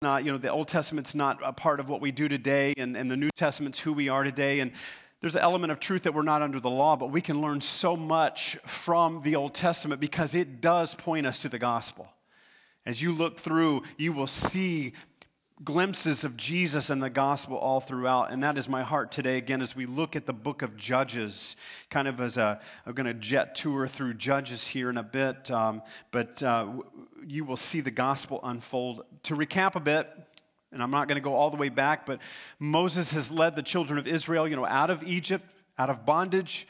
not, you know, the Old Testament's not a part of what we do today, and, and the New Testament's who we are today. And there's an element of truth that we're not under the law, but we can learn so much from the Old Testament because it does point us to the gospel. As you look through, you will see glimpses of Jesus and the gospel all throughout. And that is my heart today, again, as we look at the book of Judges, kind of as a, I'm going to jet tour through Judges here in a bit, um, but uh, you will see the gospel unfold. To recap a bit, and I'm not going to go all the way back, but Moses has led the children of Israel, you know, out of Egypt, out of bondage.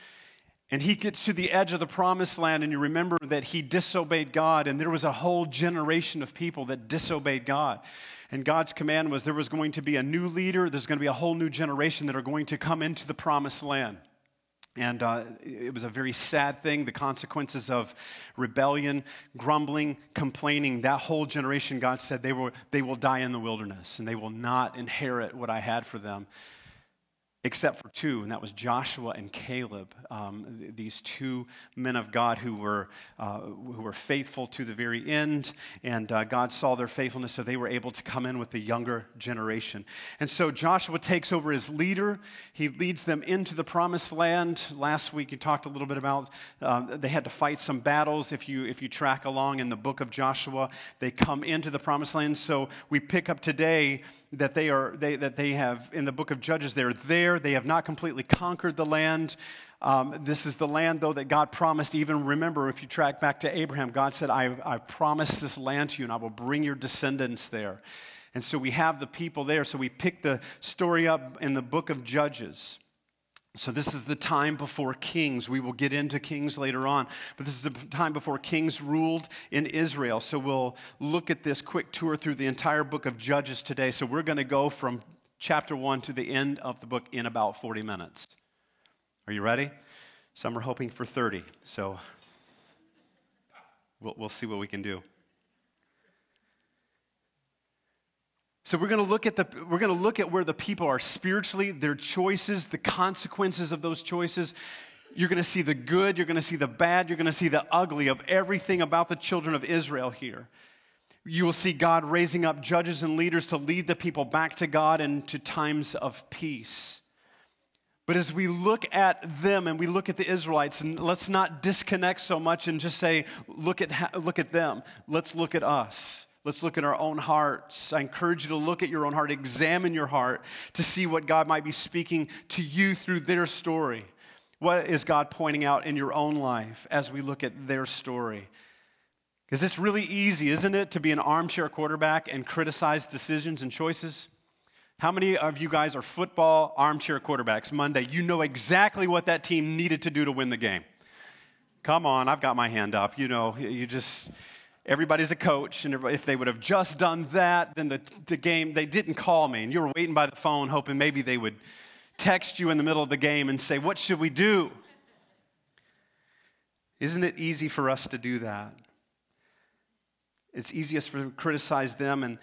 And he gets to the edge of the promised land, and you remember that he disobeyed God, and there was a whole generation of people that disobeyed God. And God's command was there was going to be a new leader, there's going to be a whole new generation that are going to come into the promised land. And uh, it was a very sad thing the consequences of rebellion, grumbling, complaining. That whole generation, God said, they will, they will die in the wilderness and they will not inherit what I had for them except for two, and that was Joshua and Caleb, um, these two men of God who were, uh, who were faithful to the very end, and uh, God saw their faithfulness, so they were able to come in with the younger generation. And so Joshua takes over as leader. He leads them into the promised land. Last week, you talked a little bit about uh, they had to fight some battles. If you, if you track along in the book of Joshua, they come into the promised land. So we pick up today that they are they, that they have in the book of judges they're there. They have not completely conquered the land. Um, this is the land though that god promised. Even remember if you track back to abraham god said I, I promised this land to you and i will bring your descendants there. And so we have the people there. So we pick the story up in the book of judges so, this is the time before kings. We will get into kings later on, but this is the time before kings ruled in Israel. So, we'll look at this quick tour through the entire book of Judges today. So, we're going to go from chapter 1 to the end of the book in about 40 minutes. Are you ready? Some are hoping for 30. So, we'll, we'll see what we can do. So we're going to look at the we're going to look at where the people are spiritually, their choices, the consequences of those choices. You're going to see the good, you're going to see the bad, you're going to see the ugly of everything about the children of Israel here. You will see God raising up judges and leaders to lead the people back to God and to times of peace. But as we look at them and we look at the Israelites, and let's not disconnect so much and just say, look at, look at them. Let's look at us. Let's look at our own hearts. I encourage you to look at your own heart, examine your heart to see what God might be speaking to you through their story. What is God pointing out in your own life as we look at their story? Because it's really easy, isn't it, to be an armchair quarterback and criticize decisions and choices? How many of you guys are football armchair quarterbacks Monday? You know exactly what that team needed to do to win the game. Come on, I've got my hand up. You know, you just everybody's a coach, and if they would have just done that, then the, the game, they didn't call me, and you were waiting by the phone hoping maybe they would text you in the middle of the game and say, What should we do? Isn't it easy for us to do that? It's easiest for to criticize them, and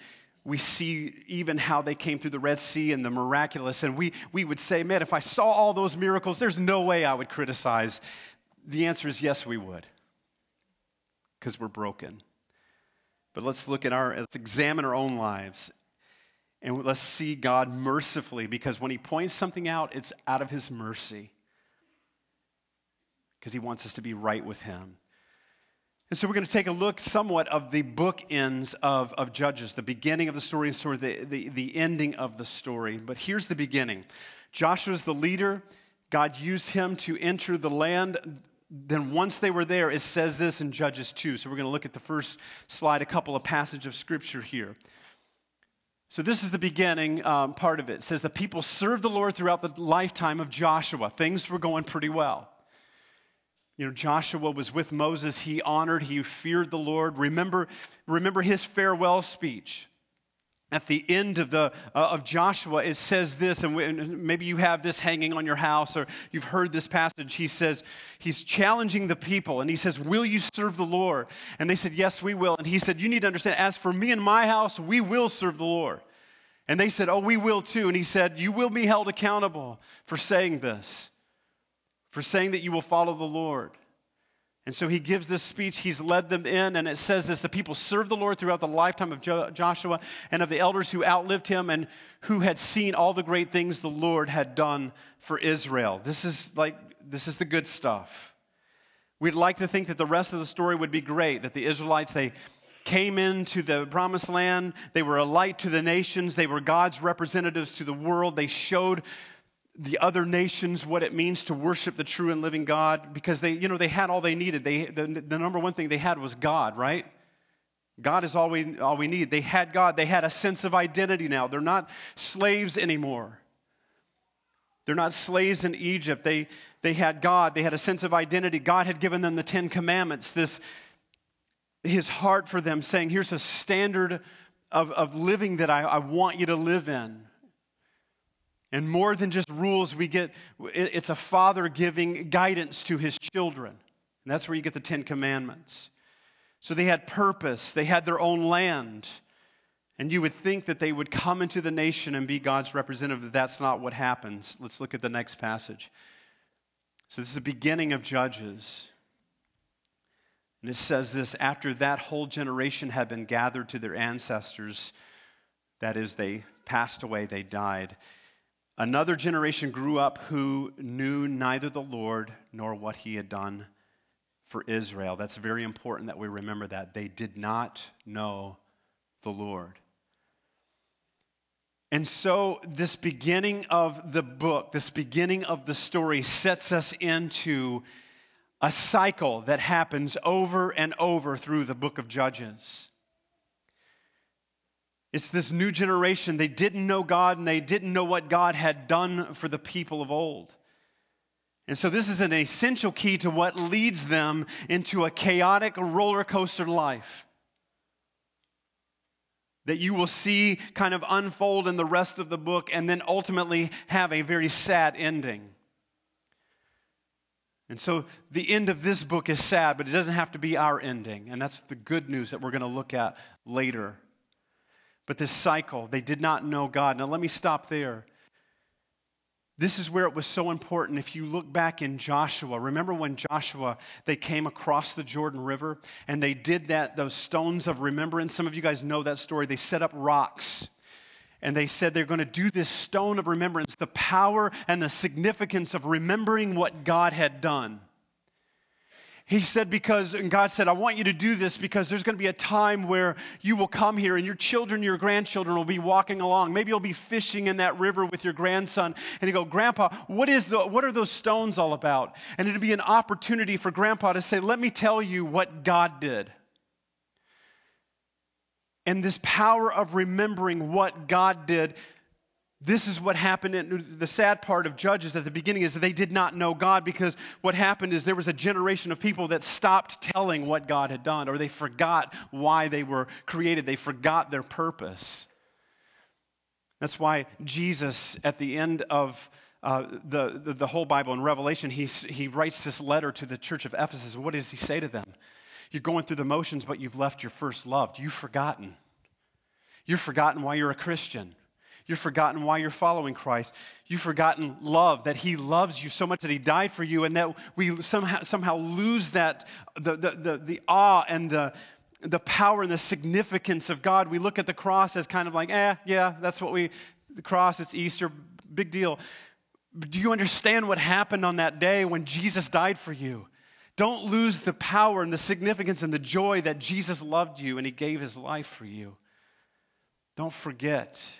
we see even how they came through the Red Sea and the miraculous, and we, we would say, Man, if I saw all those miracles, there's no way I would criticize. The answer is yes, we would, because we're broken. But let's look at our, let's examine our own lives and let's see God mercifully because when He points something out, it's out of His mercy because He wants us to be right with Him. And so we're going to take a look somewhat of the bookends of, of Judges, the beginning of the story and sort of the, the, the ending of the story. But here's the beginning Joshua's the leader. God used him to enter the land then once they were there, it says this in Judges 2. So we're going to look at the first slide, a couple of passages of scripture here. So this is the beginning um, part of it. It says the people served the Lord throughout the lifetime of Joshua. Things were going pretty well. You know, Joshua was with Moses. He honored, he feared the Lord. Remember, remember his farewell speech at the end of, the, uh, of Joshua, it says this, and, we, and maybe you have this hanging on your house or you've heard this passage. He says, He's challenging the people, and he says, Will you serve the Lord? And they said, Yes, we will. And he said, You need to understand, as for me and my house, we will serve the Lord. And they said, Oh, we will too. And he said, You will be held accountable for saying this, for saying that you will follow the Lord. And so he gives this speech. He's led them in, and it says this the people served the Lord throughout the lifetime of jo- Joshua and of the elders who outlived him and who had seen all the great things the Lord had done for Israel. This is like, this is the good stuff. We'd like to think that the rest of the story would be great, that the Israelites, they came into the promised land, they were a light to the nations, they were God's representatives to the world, they showed the other nations what it means to worship the true and living God because they, you know, they had all they needed. They, the, the number one thing they had was God, right? God is all we, all we need. They had God. They had a sense of identity now. They're not slaves anymore. They're not slaves in Egypt. They, they had God. They had a sense of identity. God had given them the Ten Commandments, this, his heart for them, saying, Here's a standard of, of living that I, I want you to live in. And more than just rules, we get it's a father giving guidance to his children. And that's where you get the Ten Commandments. So they had purpose, they had their own land. And you would think that they would come into the nation and be God's representative. That's not what happens. Let's look at the next passage. So, this is the beginning of Judges. And it says this after that whole generation had been gathered to their ancestors, that is, they passed away, they died. Another generation grew up who knew neither the Lord nor what he had done for Israel. That's very important that we remember that. They did not know the Lord. And so, this beginning of the book, this beginning of the story, sets us into a cycle that happens over and over through the book of Judges. It's this new generation. They didn't know God and they didn't know what God had done for the people of old. And so, this is an essential key to what leads them into a chaotic roller coaster life that you will see kind of unfold in the rest of the book and then ultimately have a very sad ending. And so, the end of this book is sad, but it doesn't have to be our ending. And that's the good news that we're going to look at later. But this cycle, they did not know God. Now, let me stop there. This is where it was so important. If you look back in Joshua, remember when Joshua, they came across the Jordan River and they did that, those stones of remembrance. Some of you guys know that story. They set up rocks and they said they're going to do this stone of remembrance, the power and the significance of remembering what God had done. He said, because, and God said, I want you to do this because there's going to be a time where you will come here and your children, your grandchildren will be walking along. Maybe you'll be fishing in that river with your grandson. And you go, Grandpa, what, is the, what are those stones all about? And it'd be an opportunity for Grandpa to say, Let me tell you what God did. And this power of remembering what God did this is what happened. In, the sad part of Judges at the beginning is that they did not know God because what happened is there was a generation of people that stopped telling what God had done, or they forgot why they were created. They forgot their purpose. That's why Jesus, at the end of uh, the, the, the, whole Bible in Revelation, he, he writes this letter to the church of Ephesus. What does he say to them? You're going through the motions, but you've left your first love. You've forgotten. You've forgotten why you're a Christian. You've forgotten why you're following Christ. You've forgotten love, that He loves you so much that He died for you, and that we somehow, somehow lose that, the, the, the, the awe and the, the power and the significance of God. We look at the cross as kind of like, eh, yeah, that's what we, the cross, it's Easter, big deal. But do you understand what happened on that day when Jesus died for you? Don't lose the power and the significance and the joy that Jesus loved you and He gave His life for you. Don't forget.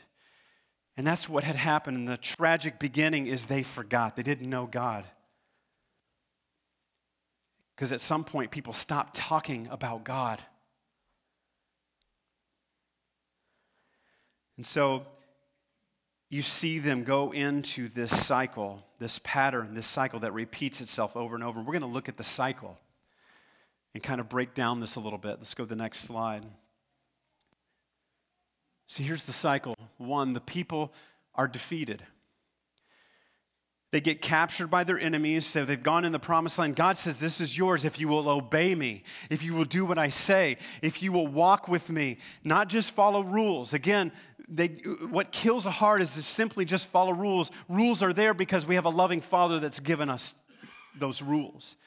And that's what had happened. And the tragic beginning is they forgot. They didn't know God. Because at some point, people stopped talking about God. And so you see them go into this cycle, this pattern, this cycle that repeats itself over and over. We're going to look at the cycle and kind of break down this a little bit. Let's go to the next slide. See, here's the cycle. One, the people are defeated. They get captured by their enemies, so they've gone in the promised land. God says, This is yours if you will obey me, if you will do what I say, if you will walk with me, not just follow rules. Again, they, what kills a heart is to simply just follow rules. Rules are there because we have a loving Father that's given us those rules.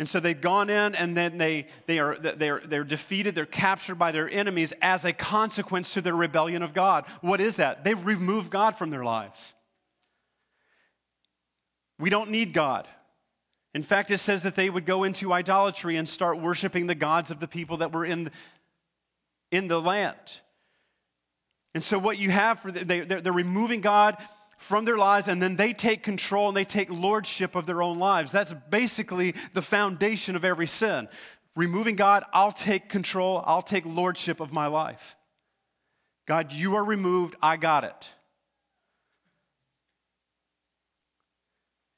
And so they've gone in and then they, they are, they're, they're defeated, they're captured by their enemies as a consequence to their rebellion of God. What is that? They've removed God from their lives. We don't need God. In fact, it says that they would go into idolatry and start worshiping the gods of the people that were in, in the land. And so, what you have for the, they, they're, they're removing God from their lives and then they take control and they take lordship of their own lives. That's basically the foundation of every sin. Removing God, I'll take control, I'll take lordship of my life. God, you are removed, I got it.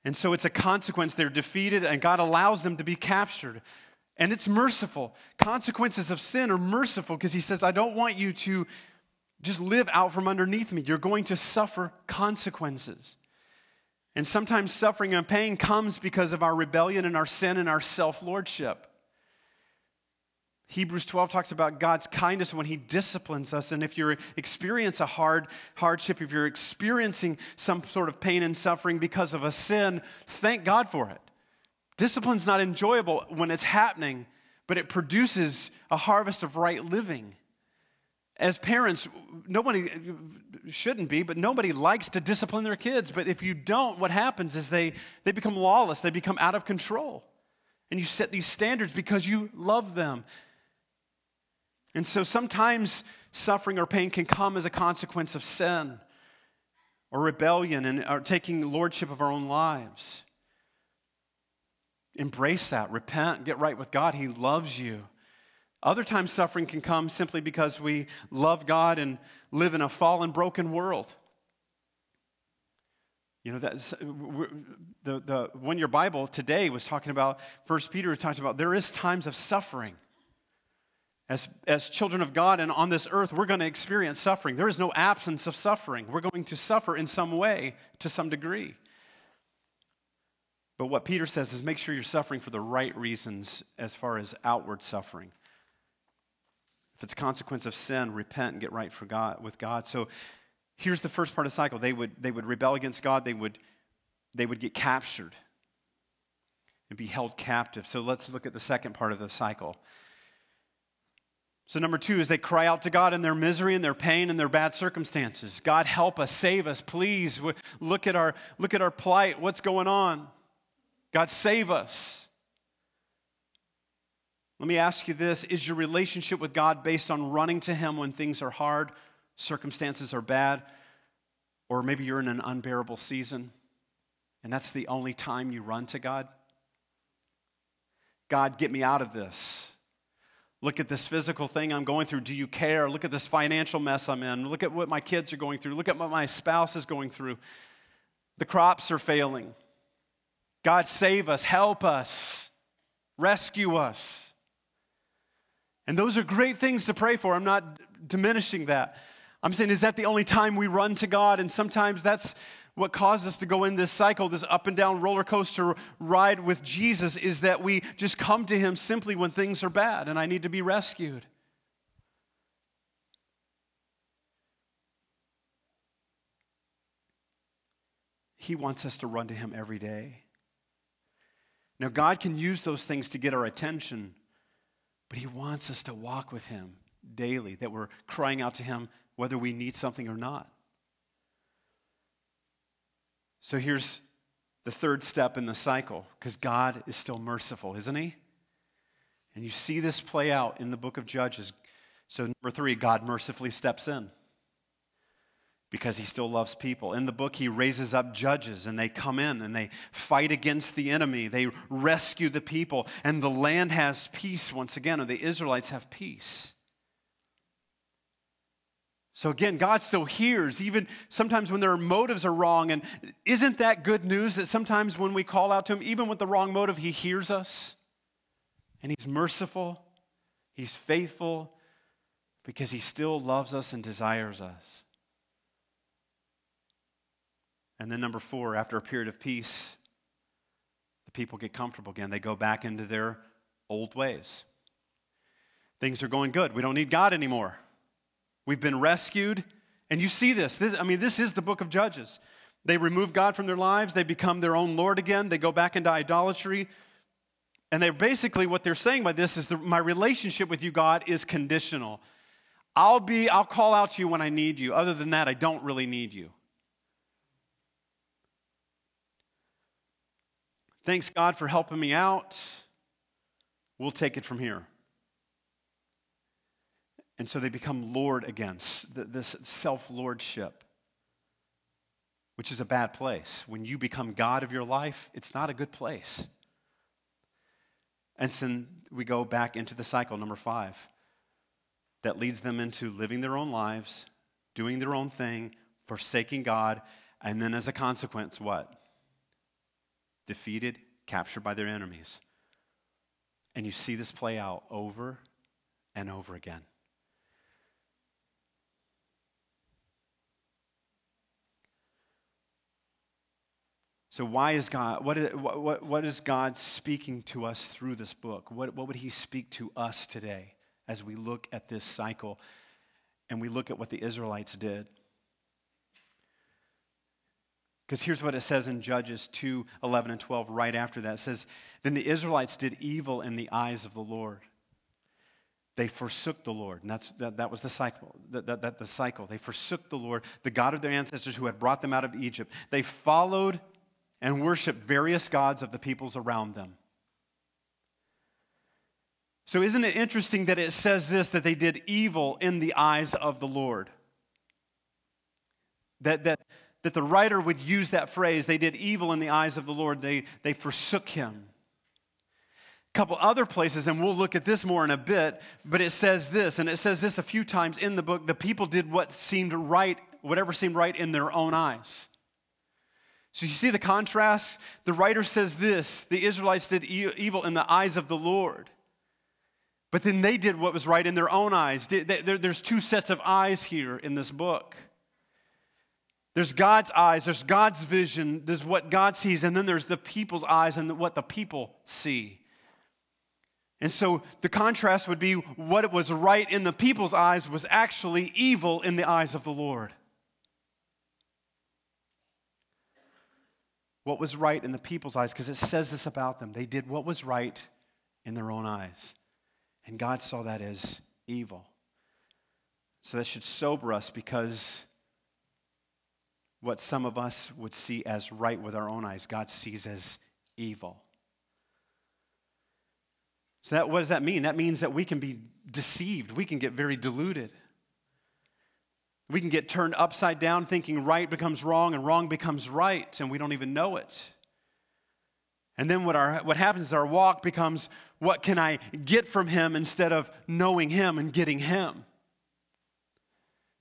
And so it's a consequence. They're defeated, and God allows them to be captured. And it's merciful. Consequences of sin are merciful because He says, I don't want you to just live out from underneath me. You're going to suffer consequences. And sometimes suffering and pain comes because of our rebellion and our sin and our self lordship. Hebrews 12 talks about God's kindness when He disciplines us. And if you experience a hard hardship, if you're experiencing some sort of pain and suffering because of a sin, thank God for it. Discipline's not enjoyable when it's happening, but it produces a harvest of right living. As parents, nobody shouldn't be, but nobody likes to discipline their kids. But if you don't, what happens is they, they become lawless, they become out of control. And you set these standards because you love them. And so sometimes suffering or pain can come as a consequence of sin or rebellion and or taking lordship of our own lives. Embrace that, repent, get right with God. He loves you. Other times, suffering can come simply because we love God and live in a fallen, broken world. You know, that's, the, the one your Bible today was talking about, First Peter talks about there is times of suffering. As, as children of God and on this earth, we're going to experience suffering. There is no absence of suffering. We're going to suffer in some way to some degree. But what Peter says is make sure you're suffering for the right reasons as far as outward suffering. If it's a consequence of sin, repent and get right for God, with God. So here's the first part of the cycle. They would, they would rebel against God, they would, they would get captured and be held captive. So let's look at the second part of the cycle. So, number two is they cry out to God in their misery and their pain and their bad circumstances. God, help us, save us, please. Look at our, look at our plight. What's going on? God, save us. Let me ask you this Is your relationship with God based on running to Him when things are hard, circumstances are bad, or maybe you're in an unbearable season and that's the only time you run to God? God, get me out of this. Look at this physical thing I'm going through. Do you care? Look at this financial mess I'm in. Look at what my kids are going through. Look at what my spouse is going through. The crops are failing. God, save us, help us, rescue us. And those are great things to pray for. I'm not diminishing that. I'm saying, is that the only time we run to God? And sometimes that's what causes us to go in this cycle, this up and down roller coaster ride with Jesus, is that we just come to Him simply when things are bad and I need to be rescued. He wants us to run to Him every day. Now, God can use those things to get our attention. But He wants us to walk with Him daily, that we're crying out to Him whether we need something or not. So here's the third step in the cycle, because God is still merciful, isn't He? And you see this play out in the book of Judges. So, number three, God mercifully steps in because he still loves people. In the book, he raises up judges and they come in and they fight against the enemy. They rescue the people, and the land has peace once again, or the Israelites have peace. So again, God still hears, even sometimes when their motives are wrong. And isn't that good news that sometimes when we call out to Him, even with the wrong motive, He hears us? And He's merciful, He's faithful, because He still loves us and desires us. And then, number four, after a period of peace, the people get comfortable again. They go back into their old ways. Things are going good. We don't need God anymore. We've been rescued. And you see this. this. I mean, this is the book of Judges. They remove God from their lives, they become their own Lord again, they go back into idolatry. And they're basically what they're saying by this is the, my relationship with you, God, is conditional. I'll be, I'll call out to you when I need you. Other than that, I don't really need you. Thanks God for helping me out. We'll take it from here. And so they become Lord again, this self lordship, which is a bad place. When you become God of your life, it's not a good place. And then we go back into the cycle, number five, that leads them into living their own lives, doing their own thing, forsaking God, and then as a consequence, what? Defeated, captured by their enemies. And you see this play out over and over again. So, why is God, what is, what, what is God speaking to us through this book? What, what would He speak to us today as we look at this cycle and we look at what the Israelites did? Because here's what it says in Judges 2 11 and 12, right after that. It says, Then the Israelites did evil in the eyes of the Lord. They forsook the Lord. And that's, that, that was the cycle, that, that, that, the cycle. They forsook the Lord, the God of their ancestors who had brought them out of Egypt. They followed and worshiped various gods of the peoples around them. So, isn't it interesting that it says this that they did evil in the eyes of the Lord? That, that, that the writer would use that phrase, they did evil in the eyes of the Lord, they, they forsook him. A couple other places, and we'll look at this more in a bit, but it says this, and it says this a few times in the book the people did what seemed right, whatever seemed right in their own eyes. So you see the contrast? The writer says this the Israelites did evil in the eyes of the Lord. But then they did what was right in their own eyes. There's two sets of eyes here in this book. There's God's eyes, there's God's vision, there's what God sees, and then there's the people's eyes and what the people see. And so the contrast would be what was right in the people's eyes was actually evil in the eyes of the Lord. what was right in the people's eyes, because it says this about them. They did what was right in their own eyes. And God saw that as evil. So that should sober us because what some of us would see as right with our own eyes, God sees as evil. So that what does that mean? That means that we can be deceived. We can get very deluded. We can get turned upside down thinking right becomes wrong and wrong becomes right, and we don't even know it. And then what, our, what happens is our walk becomes what can I get from him instead of knowing him and getting him.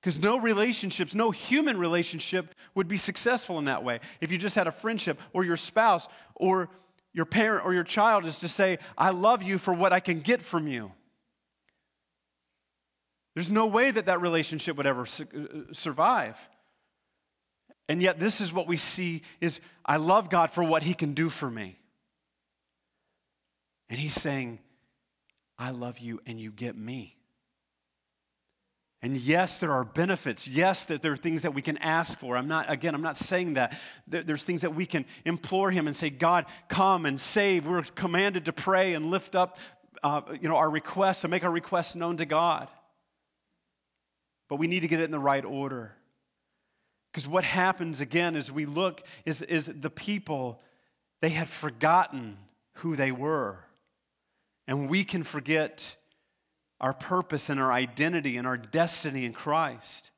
Because no relationships, no human relationship would be successful in that way. If you just had a friendship or your spouse or your parent or your child is to say, I love you for what I can get from you. There's no way that that relationship would ever su- uh, survive. And yet this is what we see is I love God for what he can do for me. And he's saying, I love you and you get me. And yes, there are benefits. Yes, that there are things that we can ask for. I'm not, again, I'm not saying that. There's things that we can implore Him and say, God, come and save. We're commanded to pray and lift up, uh, you know, our requests and make our requests known to God. But we need to get it in the right order. Because what happens again as we look is, is the people, they had forgotten who they were. And we can forget our purpose and our identity and our destiny in Christ.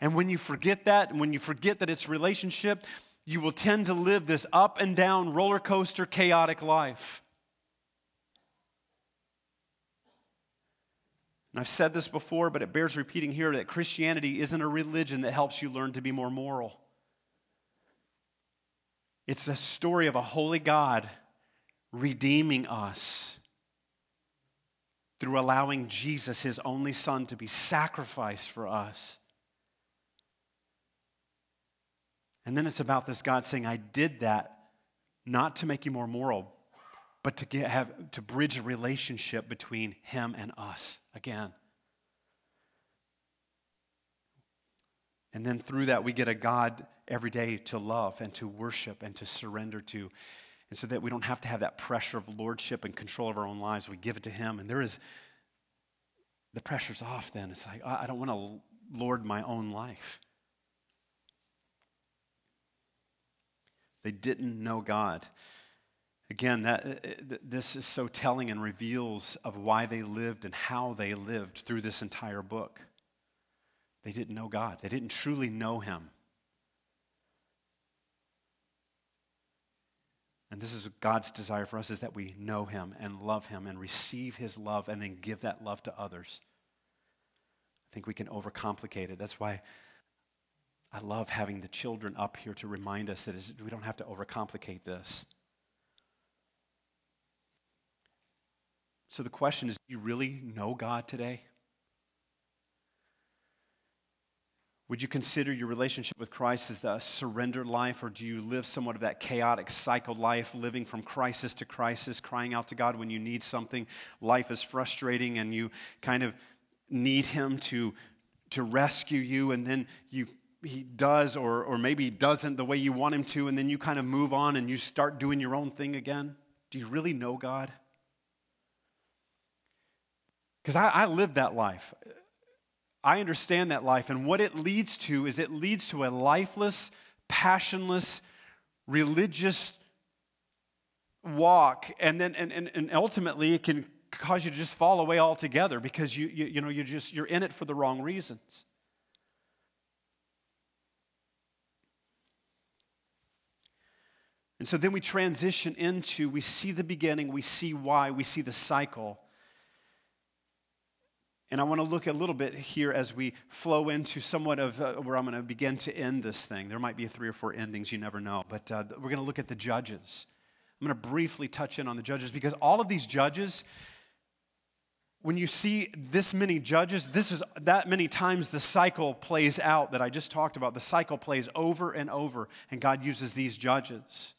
And when you forget that, and when you forget that it's relationship, you will tend to live this up and down roller coaster, chaotic life. And I've said this before, but it bears repeating here that Christianity isn't a religion that helps you learn to be more moral. It's a story of a holy God redeeming us through allowing Jesus, his only son, to be sacrificed for us. And then it's about this God saying, I did that not to make you more moral, but to, get, have, to bridge a relationship between him and us again. And then through that, we get a God every day to love and to worship and to surrender to. And so that we don't have to have that pressure of lordship and control of our own lives, we give it to Him. And there is, the pressure's off then. It's like, I don't want to lord my own life. They didn't know God. Again, that, uh, uh, this is so telling and reveals of why they lived and how they lived through this entire book. They didn't know God. They didn't truly know Him. And this is God's desire for us is that we know him and love him and receive his love and then give that love to others. I think we can overcomplicate it. That's why I love having the children up here to remind us that we don't have to overcomplicate this. So the question is do you really know God today? Would you consider your relationship with Christ as a surrendered life, or do you live somewhat of that chaotic, cycled life, living from crisis to crisis, crying out to God when you need something? Life is frustrating, and you kind of need Him to, to rescue you, and then you, He does, or, or maybe doesn't the way you want Him to, and then you kind of move on and you start doing your own thing again? Do you really know God? Because I, I lived that life. I understand that life. And what it leads to is it leads to a lifeless, passionless, religious walk. And then, and, and, and ultimately, it can cause you to just fall away altogether because you, you, you know, you're just, you're in it for the wrong reasons. And so then we transition into, we see the beginning, we see why, we see the cycle. And I want to look a little bit here as we flow into somewhat of uh, where I'm going to begin to end this thing. There might be three or four endings, you never know. But uh, we're going to look at the judges. I'm going to briefly touch in on the judges because all of these judges, when you see this many judges, this is that many times the cycle plays out that I just talked about. The cycle plays over and over, and God uses these judges.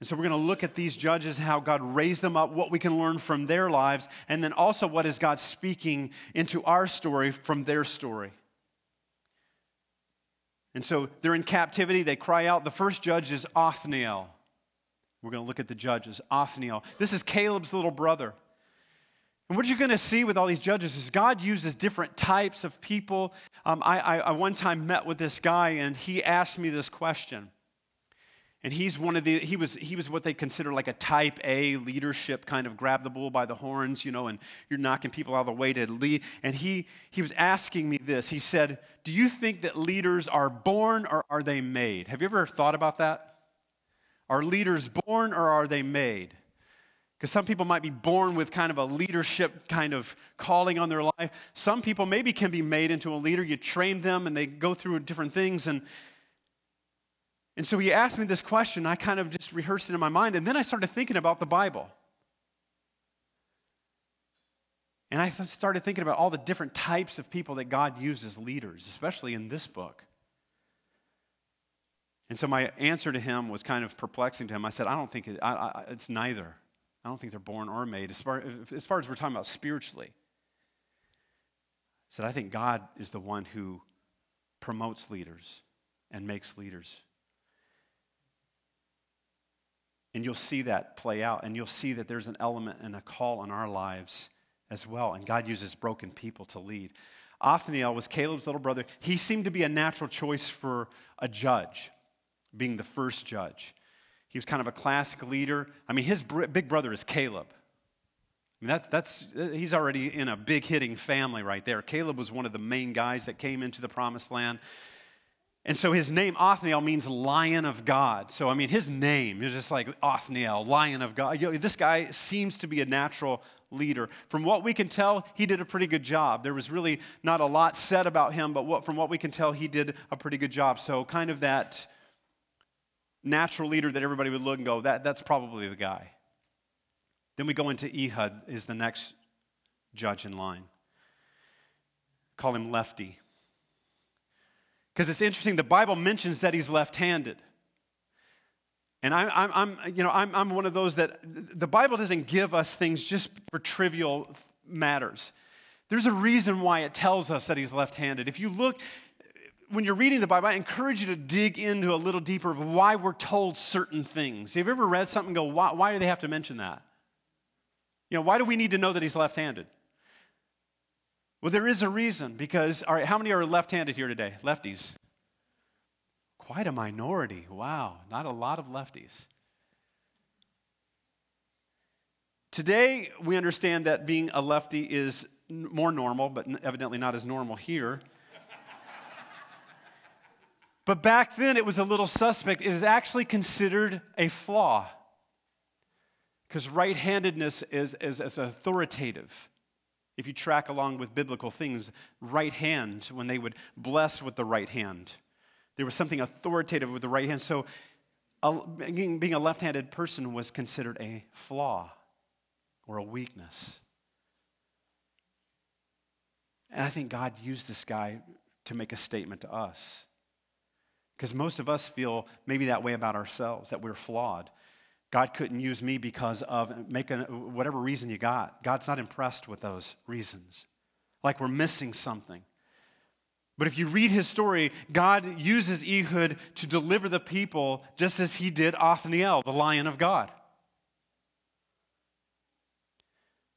And so we're going to look at these judges, how God raised them up, what we can learn from their lives, and then also what is God speaking into our story from their story. And so they're in captivity, they cry out. The first judge is Othniel. We're going to look at the judges. Othniel. This is Caleb's little brother. And what you're going to see with all these judges is God uses different types of people. Um, I, I, I one time met with this guy, and he asked me this question. And he's one of the, he was, he was what they consider like a type A leadership kind of grab the bull by the horns, you know, and you're knocking people out of the way to lead. And he, he was asking me this. He said, Do you think that leaders are born or are they made? Have you ever thought about that? Are leaders born or are they made? Because some people might be born with kind of a leadership kind of calling on their life. Some people maybe can be made into a leader. You train them and they go through different things and and so he asked me this question. I kind of just rehearsed it in my mind. And then I started thinking about the Bible. And I started thinking about all the different types of people that God uses leaders, especially in this book. And so my answer to him was kind of perplexing to him. I said, I don't think it, I, I, it's neither. I don't think they're born or made, as far, as far as we're talking about spiritually. I said, I think God is the one who promotes leaders and makes leaders. And you'll see that play out, and you'll see that there's an element and a call in our lives as well. And God uses broken people to lead. Othniel was Caleb's little brother. He seemed to be a natural choice for a judge, being the first judge. He was kind of a classic leader. I mean, his big brother is Caleb. I mean, that's, that's, he's already in a big hitting family right there. Caleb was one of the main guys that came into the promised land. And so his name, Othniel, means lion of God. So, I mean, his name is just like Othniel, lion of God. You know, this guy seems to be a natural leader. From what we can tell, he did a pretty good job. There was really not a lot said about him, but what, from what we can tell, he did a pretty good job. So, kind of that natural leader that everybody would look and go, that, that's probably the guy. Then we go into Ehud, is the next judge in line. Call him Lefty. Because it's interesting, the Bible mentions that he's left handed. And I, I'm, I'm, you know, I'm, I'm one of those that the Bible doesn't give us things just for trivial matters. There's a reason why it tells us that he's left handed. If you look, when you're reading the Bible, I encourage you to dig into a little deeper of why we're told certain things. Have you ever read something and go, why, why do they have to mention that? You know, why do we need to know that he's left handed? Well, there is a reason because, all right, how many are left handed here today? Lefties. Quite a minority. Wow, not a lot of lefties. Today, we understand that being a lefty is more normal, but evidently not as normal here. but back then, it was a little suspect. It is actually considered a flaw because right handedness is, is, is authoritative. If you track along with biblical things, right hand, when they would bless with the right hand, there was something authoritative with the right hand. So, being a left handed person was considered a flaw or a weakness. And I think God used this guy to make a statement to us. Because most of us feel maybe that way about ourselves, that we're flawed. God couldn't use me because of making whatever reason you got. God's not impressed with those reasons. Like we're missing something. But if you read his story, God uses Ehud to deliver the people just as he did Othniel, the lion of God.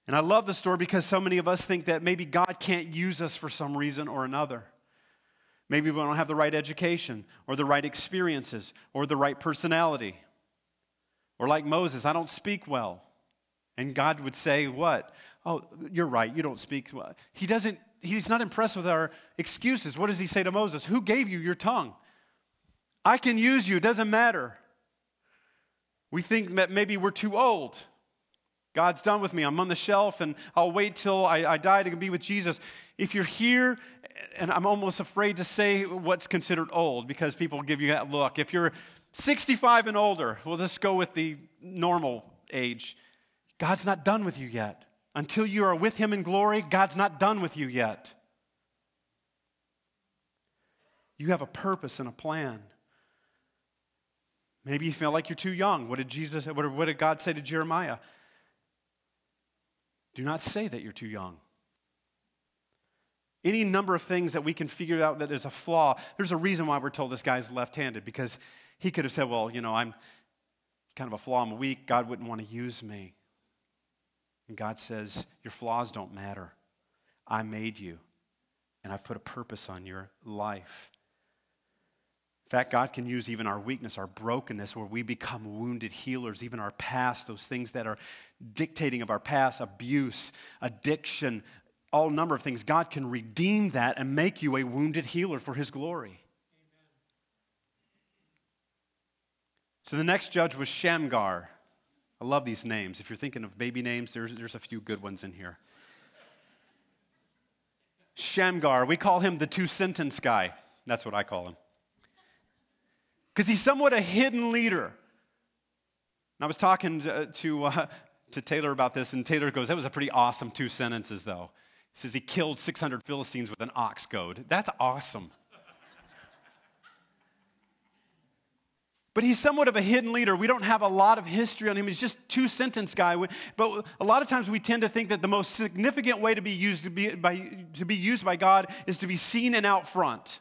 And I love the story because so many of us think that maybe God can't use us for some reason or another. Maybe we don't have the right education or the right experiences or the right personality. Or like Moses, I don't speak well. And God would say, What? Oh, you're right, you don't speak well. He doesn't, he's not impressed with our excuses. What does he say to Moses? Who gave you your tongue? I can use you, it doesn't matter. We think that maybe we're too old. God's done with me. I'm on the shelf and I'll wait till I, I die to be with Jesus. If you're here, and I'm almost afraid to say what's considered old because people give you that look. If you're 65 and older, we'll just go with the normal age. God's not done with you yet. Until you are with Him in glory, God's not done with you yet. You have a purpose and a plan. Maybe you feel like you're too young. What did Jesus, what did God say to Jeremiah? Do not say that you're too young. Any number of things that we can figure out that is a flaw. There's a reason why we're told this guy's left handed because he could have said, Well, you know, I'm kind of a flaw, I'm weak. God wouldn't want to use me. And God says, Your flaws don't matter. I made you, and I've put a purpose on your life. In fact, God can use even our weakness, our brokenness, where we become wounded healers, even our past, those things that are dictating of our past, abuse, addiction, all number of things. God can redeem that and make you a wounded healer for his glory. So the next judge was Shamgar. I love these names. If you're thinking of baby names, there's, there's a few good ones in here. Shamgar, we call him the two sentence guy. That's what I call him because he's somewhat a hidden leader. And I was talking to, to, uh, to, Taylor about this, and Taylor goes, That was a pretty awesome two sentences, though. He says he killed 600 Philistines with an ox goad. That's awesome. But he's somewhat of a hidden leader. We don't have a lot of history on him. He's just two sentence guy. But a lot of times we tend to think that the most significant way to be used to be, by, to be used by God is to be seen and out front.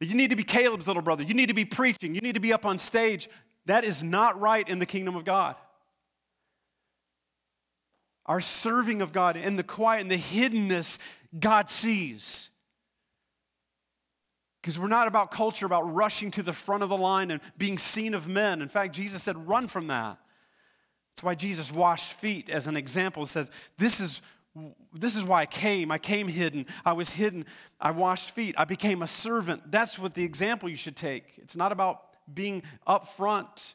You need to be Caleb's little brother. You need to be preaching. You need to be up on stage. That is not right in the kingdom of God. Our serving of God in the quiet and the hiddenness God sees. Because we're not about culture, about rushing to the front of the line and being seen of men. In fact, Jesus said, run from that. That's why Jesus washed feet as an example. It says, this is this is why I came. I came hidden. I was hidden. I washed feet. I became a servant. That's what the example you should take. It's not about being up front.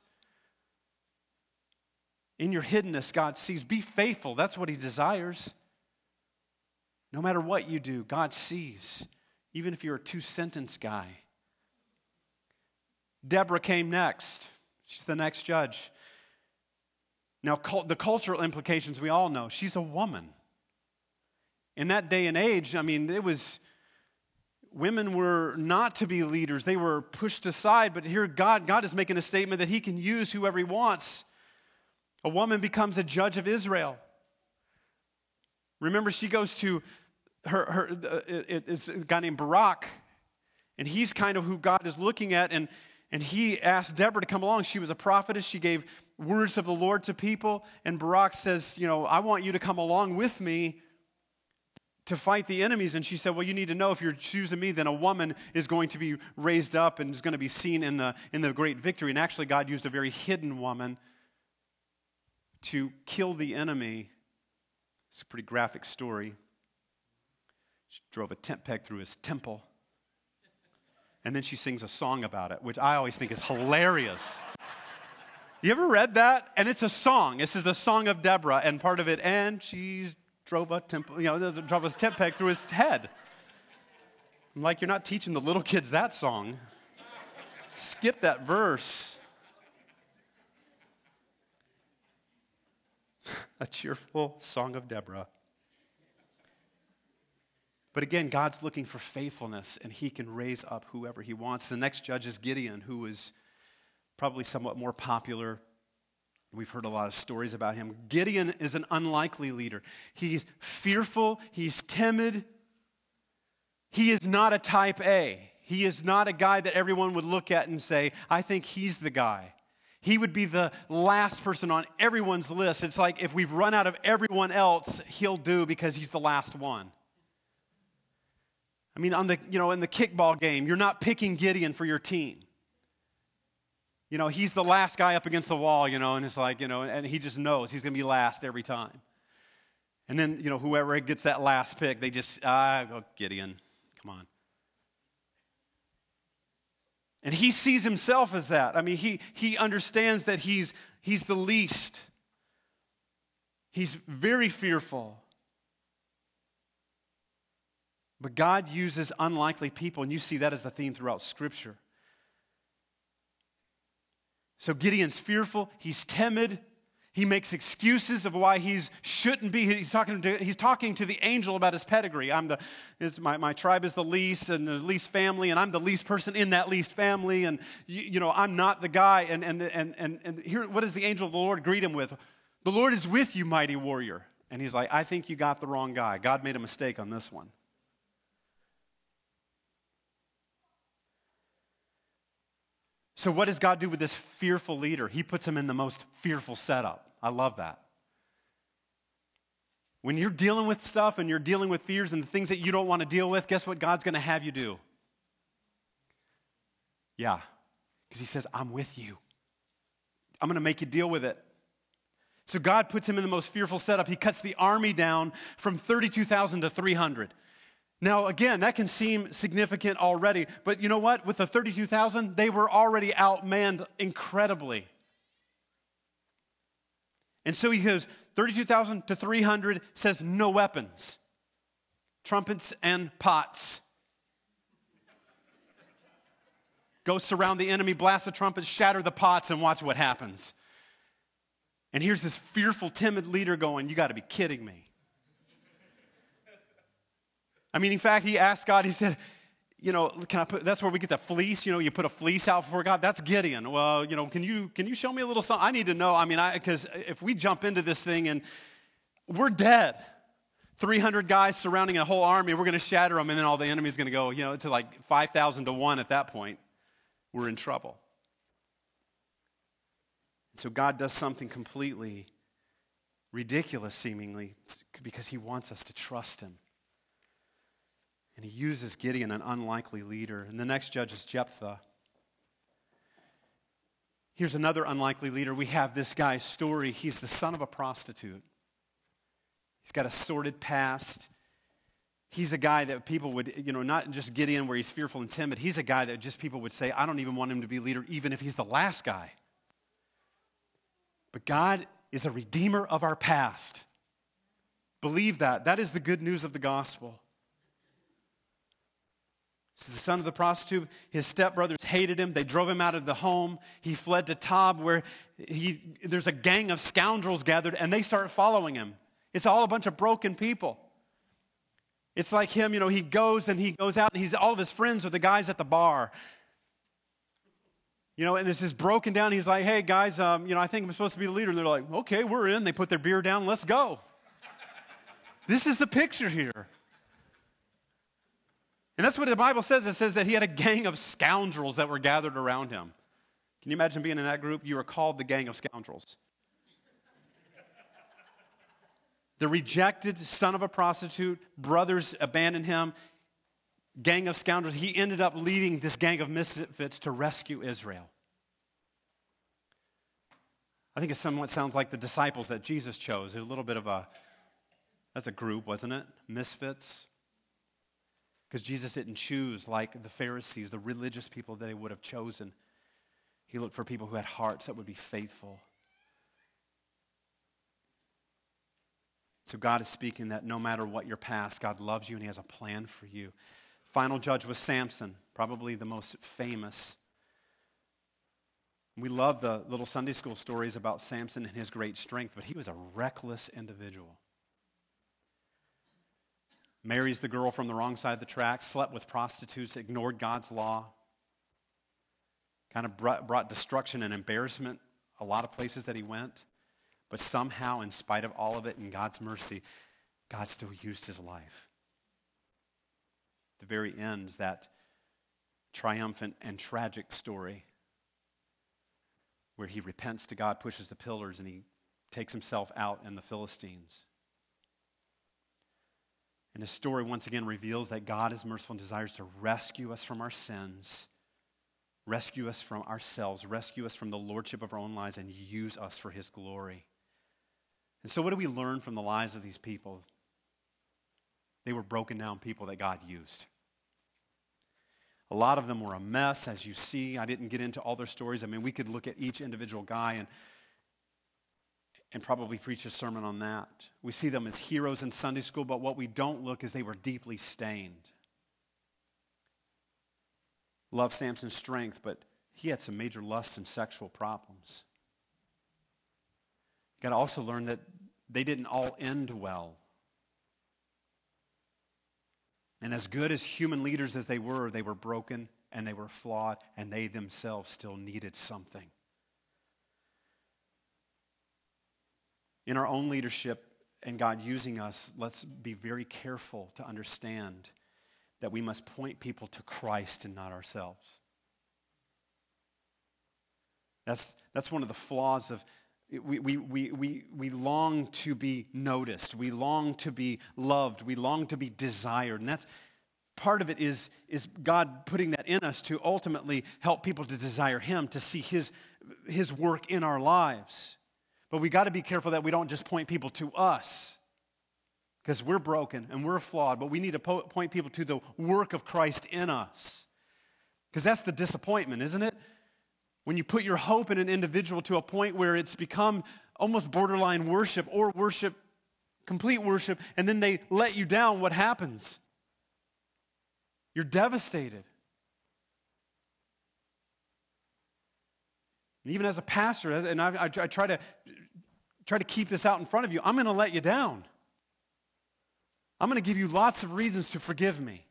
In your hiddenness, God sees. Be faithful. That's what He desires. No matter what you do, God sees, even if you're a two sentence guy. Deborah came next. She's the next judge. Now, the cultural implications we all know. She's a woman in that day and age, I mean, it was women were not to be leaders. They were pushed aside, but here God God is making a statement that he can use whoever he wants. A woman becomes a judge of Israel. Remember she goes to her, her uh, it's a guy named Barak And he's kind of who God is looking at. And, and he asked Deborah to come along. She was a prophetess. She gave words of the Lord to people. And Barak says, You know, I want you to come along with me to fight the enemies. And she said, Well, you need to know if you're choosing me, then a woman is going to be raised up and is going to be seen in the, in the great victory. And actually, God used a very hidden woman to kill the enemy. It's a pretty graphic story. She drove a tent peg through his temple. And then she sings a song about it, which I always think is hilarious. You ever read that? And it's a song. This is the song of Deborah, and part of it, and she drove a temple, you know, drove a tent peg through his head. I'm like, you're not teaching the little kids that song. Skip that verse. a cheerful song of Deborah. But again, God's looking for faithfulness, and He can raise up whoever He wants. The next judge is Gideon, who is probably somewhat more popular. We've heard a lot of stories about him. Gideon is an unlikely leader. He's fearful, he's timid. He is not a type A. He is not a guy that everyone would look at and say, I think he's the guy. He would be the last person on everyone's list. It's like if we've run out of everyone else, he'll do because he's the last one. I mean, on the, you know, in the kickball game, you're not picking Gideon for your team. You know, he's the last guy up against the wall, you know, and it's like, you know, and he just knows he's going to be last every time. And then, you know, whoever gets that last pick, they just, ah, oh, Gideon, come on. And he sees himself as that. I mean, he, he understands that he's, he's the least. He's very fearful. But God uses unlikely people, and you see that as a theme throughout Scripture. So Gideon's fearful, he's timid, he makes excuses of why he shouldn't be. He's talking, to, he's talking to the angel about his pedigree. I'm the, my, my tribe is the least and the least family, and I'm the least person in that least family, and you, you know, I'm not the guy. And, and, and, and, and here, what does the angel of the Lord greet him with? The Lord is with you, mighty warrior. And he's like, I think you got the wrong guy. God made a mistake on this one. So, what does God do with this fearful leader? He puts him in the most fearful setup. I love that. When you're dealing with stuff and you're dealing with fears and the things that you don't want to deal with, guess what God's going to have you do? Yeah, because He says, I'm with you. I'm going to make you deal with it. So God puts him in the most fearful setup. He cuts the army down from 32,000 to 300. Now, again, that can seem significant already, but you know what? With the 32,000, they were already outmanned incredibly. And so he goes 32,000 to 300, says no weapons, trumpets and pots. Go surround the enemy, blast the trumpets, shatter the pots, and watch what happens. And here's this fearful, timid leader going, You got to be kidding me. I mean, in fact, he asked God, he said, you know, can I put, that's where we get the fleece, you know, you put a fleece out before God. That's Gideon. Well, you know, can you, can you show me a little something? I need to know. I mean, because if we jump into this thing and we're dead, 300 guys surrounding a whole army, we're going to shatter them, and then all the enemy's going to go, you know, to like 5,000 to 1 at that point. We're in trouble. So God does something completely ridiculous, seemingly, because he wants us to trust him. And he uses Gideon, an unlikely leader. And the next judge is Jephthah. Here's another unlikely leader. We have this guy's story. He's the son of a prostitute. He's got a sordid past. He's a guy that people would, you know, not just Gideon where he's fearful and timid. He's a guy that just people would say, I don't even want him to be leader, even if he's the last guy. But God is a redeemer of our past. Believe that. That is the good news of the gospel. So the son of the prostitute, his stepbrothers hated him. They drove him out of the home. He fled to Tob, where he, there's a gang of scoundrels gathered, and they start following him. It's all a bunch of broken people. It's like him, you know, he goes and he goes out, and he's all of his friends are the guys at the bar. You know, and it's just broken down. He's like, hey, guys, um, you know, I think I'm supposed to be the leader. And they're like, okay, we're in. They put their beer down, let's go. this is the picture here. And that's what the Bible says. It says that he had a gang of scoundrels that were gathered around him. Can you imagine being in that group? You were called the gang of scoundrels. the rejected son of a prostitute, brothers abandoned him, gang of scoundrels. He ended up leading this gang of misfits to rescue Israel. I think it somewhat sounds like the disciples that Jesus chose. A little bit of a, that's a group, wasn't it? Misfits. Because Jesus didn't choose like the Pharisees, the religious people that he would have chosen. He looked for people who had hearts that would be faithful. So God is speaking that no matter what your past, God loves you and he has a plan for you. Final judge was Samson, probably the most famous. We love the little Sunday school stories about Samson and his great strength, but he was a reckless individual marries the girl from the wrong side of the tracks, slept with prostitutes, ignored God's law, kind of brought, brought destruction and embarrassment a lot of places that he went. But somehow, in spite of all of it, in God's mercy, God still used his life. The very end, that triumphant and tragic story where he repents to God, pushes the pillars, and he takes himself out and the Philistines. And his story once again reveals that God is merciful and desires to rescue us from our sins, rescue us from ourselves, rescue us from the lordship of our own lives, and use us for his glory. And so, what do we learn from the lives of these people? They were broken down people that God used. A lot of them were a mess, as you see. I didn't get into all their stories. I mean, we could look at each individual guy and and probably preach a sermon on that. We see them as heroes in Sunday school, but what we don't look is they were deeply stained. Love Samson's strength, but he had some major lust and sexual problems. You got to also learn that they didn't all end well. And as good as human leaders as they were, they were broken and they were flawed, and they themselves still needed something. In our own leadership and God using us, let's be very careful to understand that we must point people to Christ and not ourselves. That's, that's one of the flaws of we, we, we, we, we long to be noticed. We long to be loved. We long to be desired. And that's part of it is, is God putting that in us to ultimately help people to desire Him, to see His, his work in our lives. But we got to be careful that we don't just point people to us because we're broken and we're flawed, but we need to po- point people to the work of Christ in us. Because that's the disappointment, isn't it? When you put your hope in an individual to a point where it's become almost borderline worship or worship, complete worship, and then they let you down, what happens? You're devastated. And even as a pastor, and I, I, I try to try to keep this out in front of you, I'm going to let you down. I'm going to give you lots of reasons to forgive me.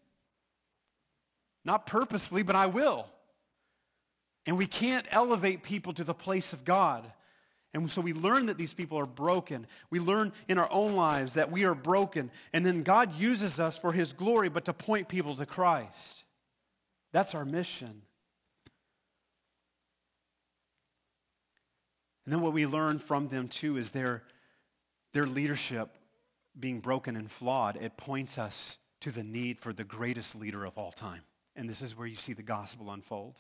Not purposefully, but I will. And we can't elevate people to the place of God. And so we learn that these people are broken. We learn in our own lives that we are broken. And then God uses us for his glory, but to point people to Christ. That's our mission. And then what we learn from them too is their, their leadership being broken and flawed. It points us to the need for the greatest leader of all time. And this is where you see the gospel unfold.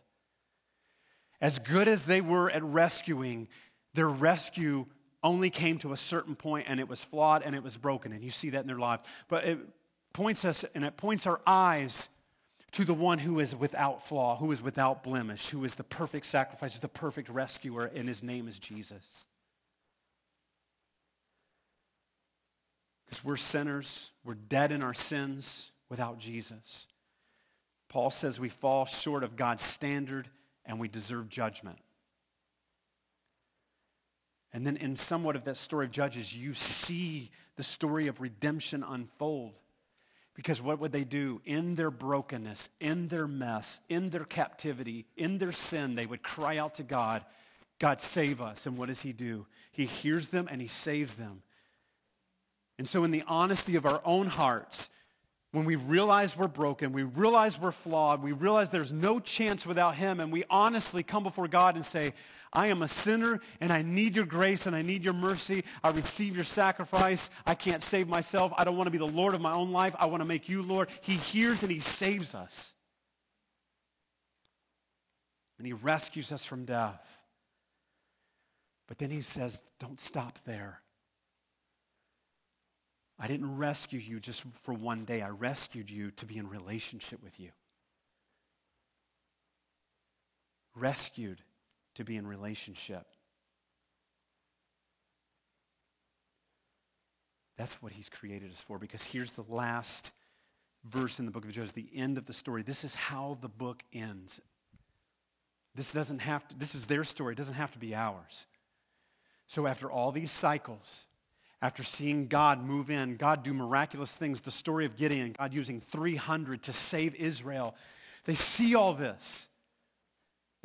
As good as they were at rescuing, their rescue only came to a certain point and it was flawed and it was broken. And you see that in their lives. But it points us and it points our eyes to the one who is without flaw, who is without blemish, who is the perfect sacrifice, the perfect rescuer, and his name is Jesus. Because we're sinners, we're dead in our sins without Jesus. Paul says we fall short of God's standard and we deserve judgment. And then, in somewhat of that story of Judges, you see the story of redemption unfold. Because what would they do? In their brokenness, in their mess, in their captivity, in their sin, they would cry out to God, God, save us. And what does He do? He hears them and He saves them. And so, in the honesty of our own hearts, when we realize we're broken, we realize we're flawed, we realize there's no chance without Him, and we honestly come before God and say, I am a sinner and I need your grace and I need your mercy. I receive your sacrifice. I can't save myself. I don't want to be the Lord of my own life. I want to make you Lord. He hears and He saves us. And He rescues us from death. But then He says, don't stop there. I didn't rescue you just for one day. I rescued you to be in relationship with you. Rescued to be in relationship. That's what he's created us for because here's the last verse in the book of Judges, the end of the story. This is how the book ends. This doesn't have to, this is their story. It doesn't have to be ours. So after all these cycles, after seeing God move in, God do miraculous things, the story of Gideon, God using 300 to save Israel, they see all this.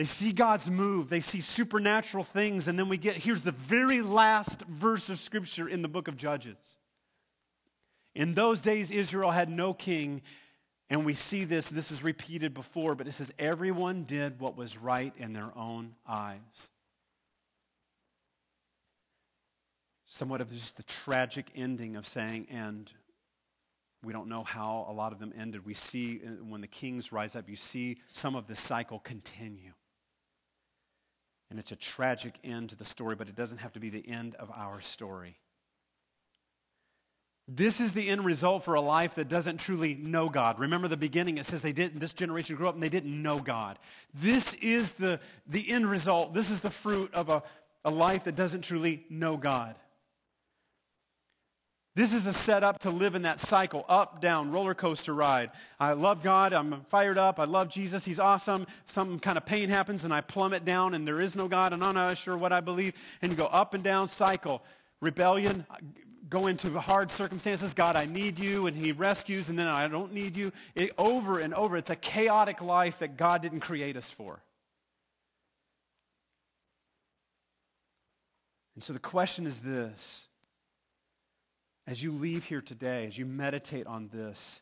They see God's move. They see supernatural things. And then we get here's the very last verse of Scripture in the book of Judges. In those days, Israel had no king. And we see this, this is repeated before, but it says, everyone did what was right in their own eyes. somewhat of just the tragic ending of saying, and we don't know how a lot of them ended. We see uh, when the kings rise up, you see some of the cycle continue. And it's a tragic end to the story, but it doesn't have to be the end of our story. This is the end result for a life that doesn't truly know God. Remember the beginning, it says they didn't, this generation grew up and they didn't know God. This is the, the end result. This is the fruit of a, a life that doesn't truly know God. This is a setup to live in that cycle, up, down, roller coaster ride. I love God. I'm fired up. I love Jesus. He's awesome. Some kind of pain happens and I plummet down and there is no God and I'm not sure what I believe. And you go up and down cycle. Rebellion, go into hard circumstances. God, I need you. And he rescues and then I don't need you. It, over and over. It's a chaotic life that God didn't create us for. And so the question is this as you leave here today, as you meditate on this,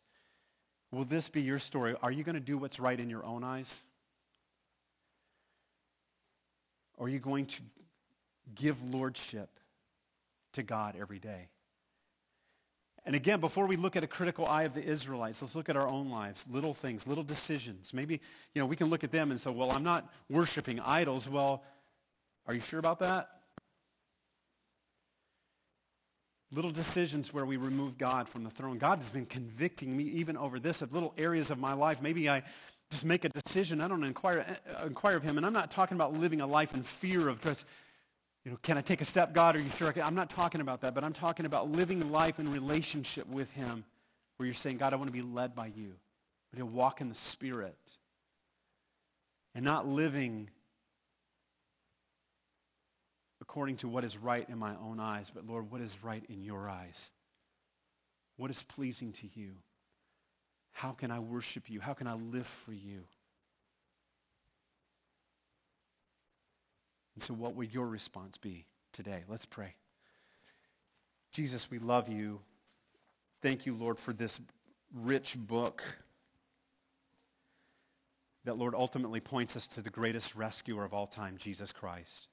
will this be your story? Are you going to do what's right in your own eyes? Or are you going to give lordship to God every day? And again, before we look at a critical eye of the Israelites, let's look at our own lives, little things, little decisions. Maybe, you know, we can look at them and say, well, I'm not worshiping idols. Well, are you sure about that? Little decisions where we remove God from the throne. God has been convicting me even over this of little areas of my life. Maybe I just make a decision. I don't inquire, uh, inquire of him. And I'm not talking about living a life in fear of just, you know, can I take a step, God? Are you sure? I'm not talking about that. But I'm talking about living life in relationship with him where you're saying, God, I want to be led by you. But to walk in the Spirit and not living according to what is right in my own eyes, but Lord, what is right in your eyes? What is pleasing to you? How can I worship you? How can I live for you? And so, what would your response be today? Let's pray. Jesus, we love you. Thank you, Lord, for this rich book that, Lord, ultimately points us to the greatest rescuer of all time, Jesus Christ.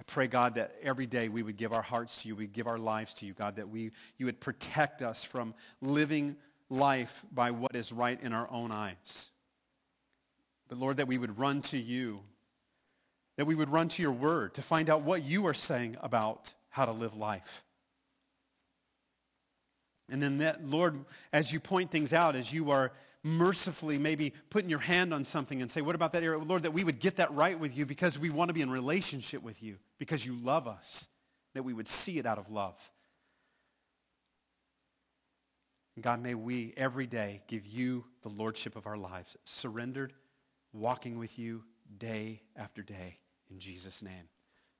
I pray, God, that every day we would give our hearts to you, we give our lives to you, God, that we, you would protect us from living life by what is right in our own eyes. But Lord, that we would run to you, that we would run to your word to find out what you are saying about how to live life. And then that, Lord, as you point things out, as you are mercifully maybe putting your hand on something and say, What about that area? Lord, that we would get that right with you because we want to be in relationship with you, because you love us, that we would see it out of love. God, may we every day give you the lordship of our lives, surrendered, walking with you day after day. In Jesus' name,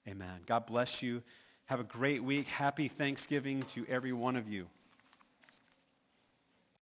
amen. God bless you. Have a great week. Happy Thanksgiving to every one of you.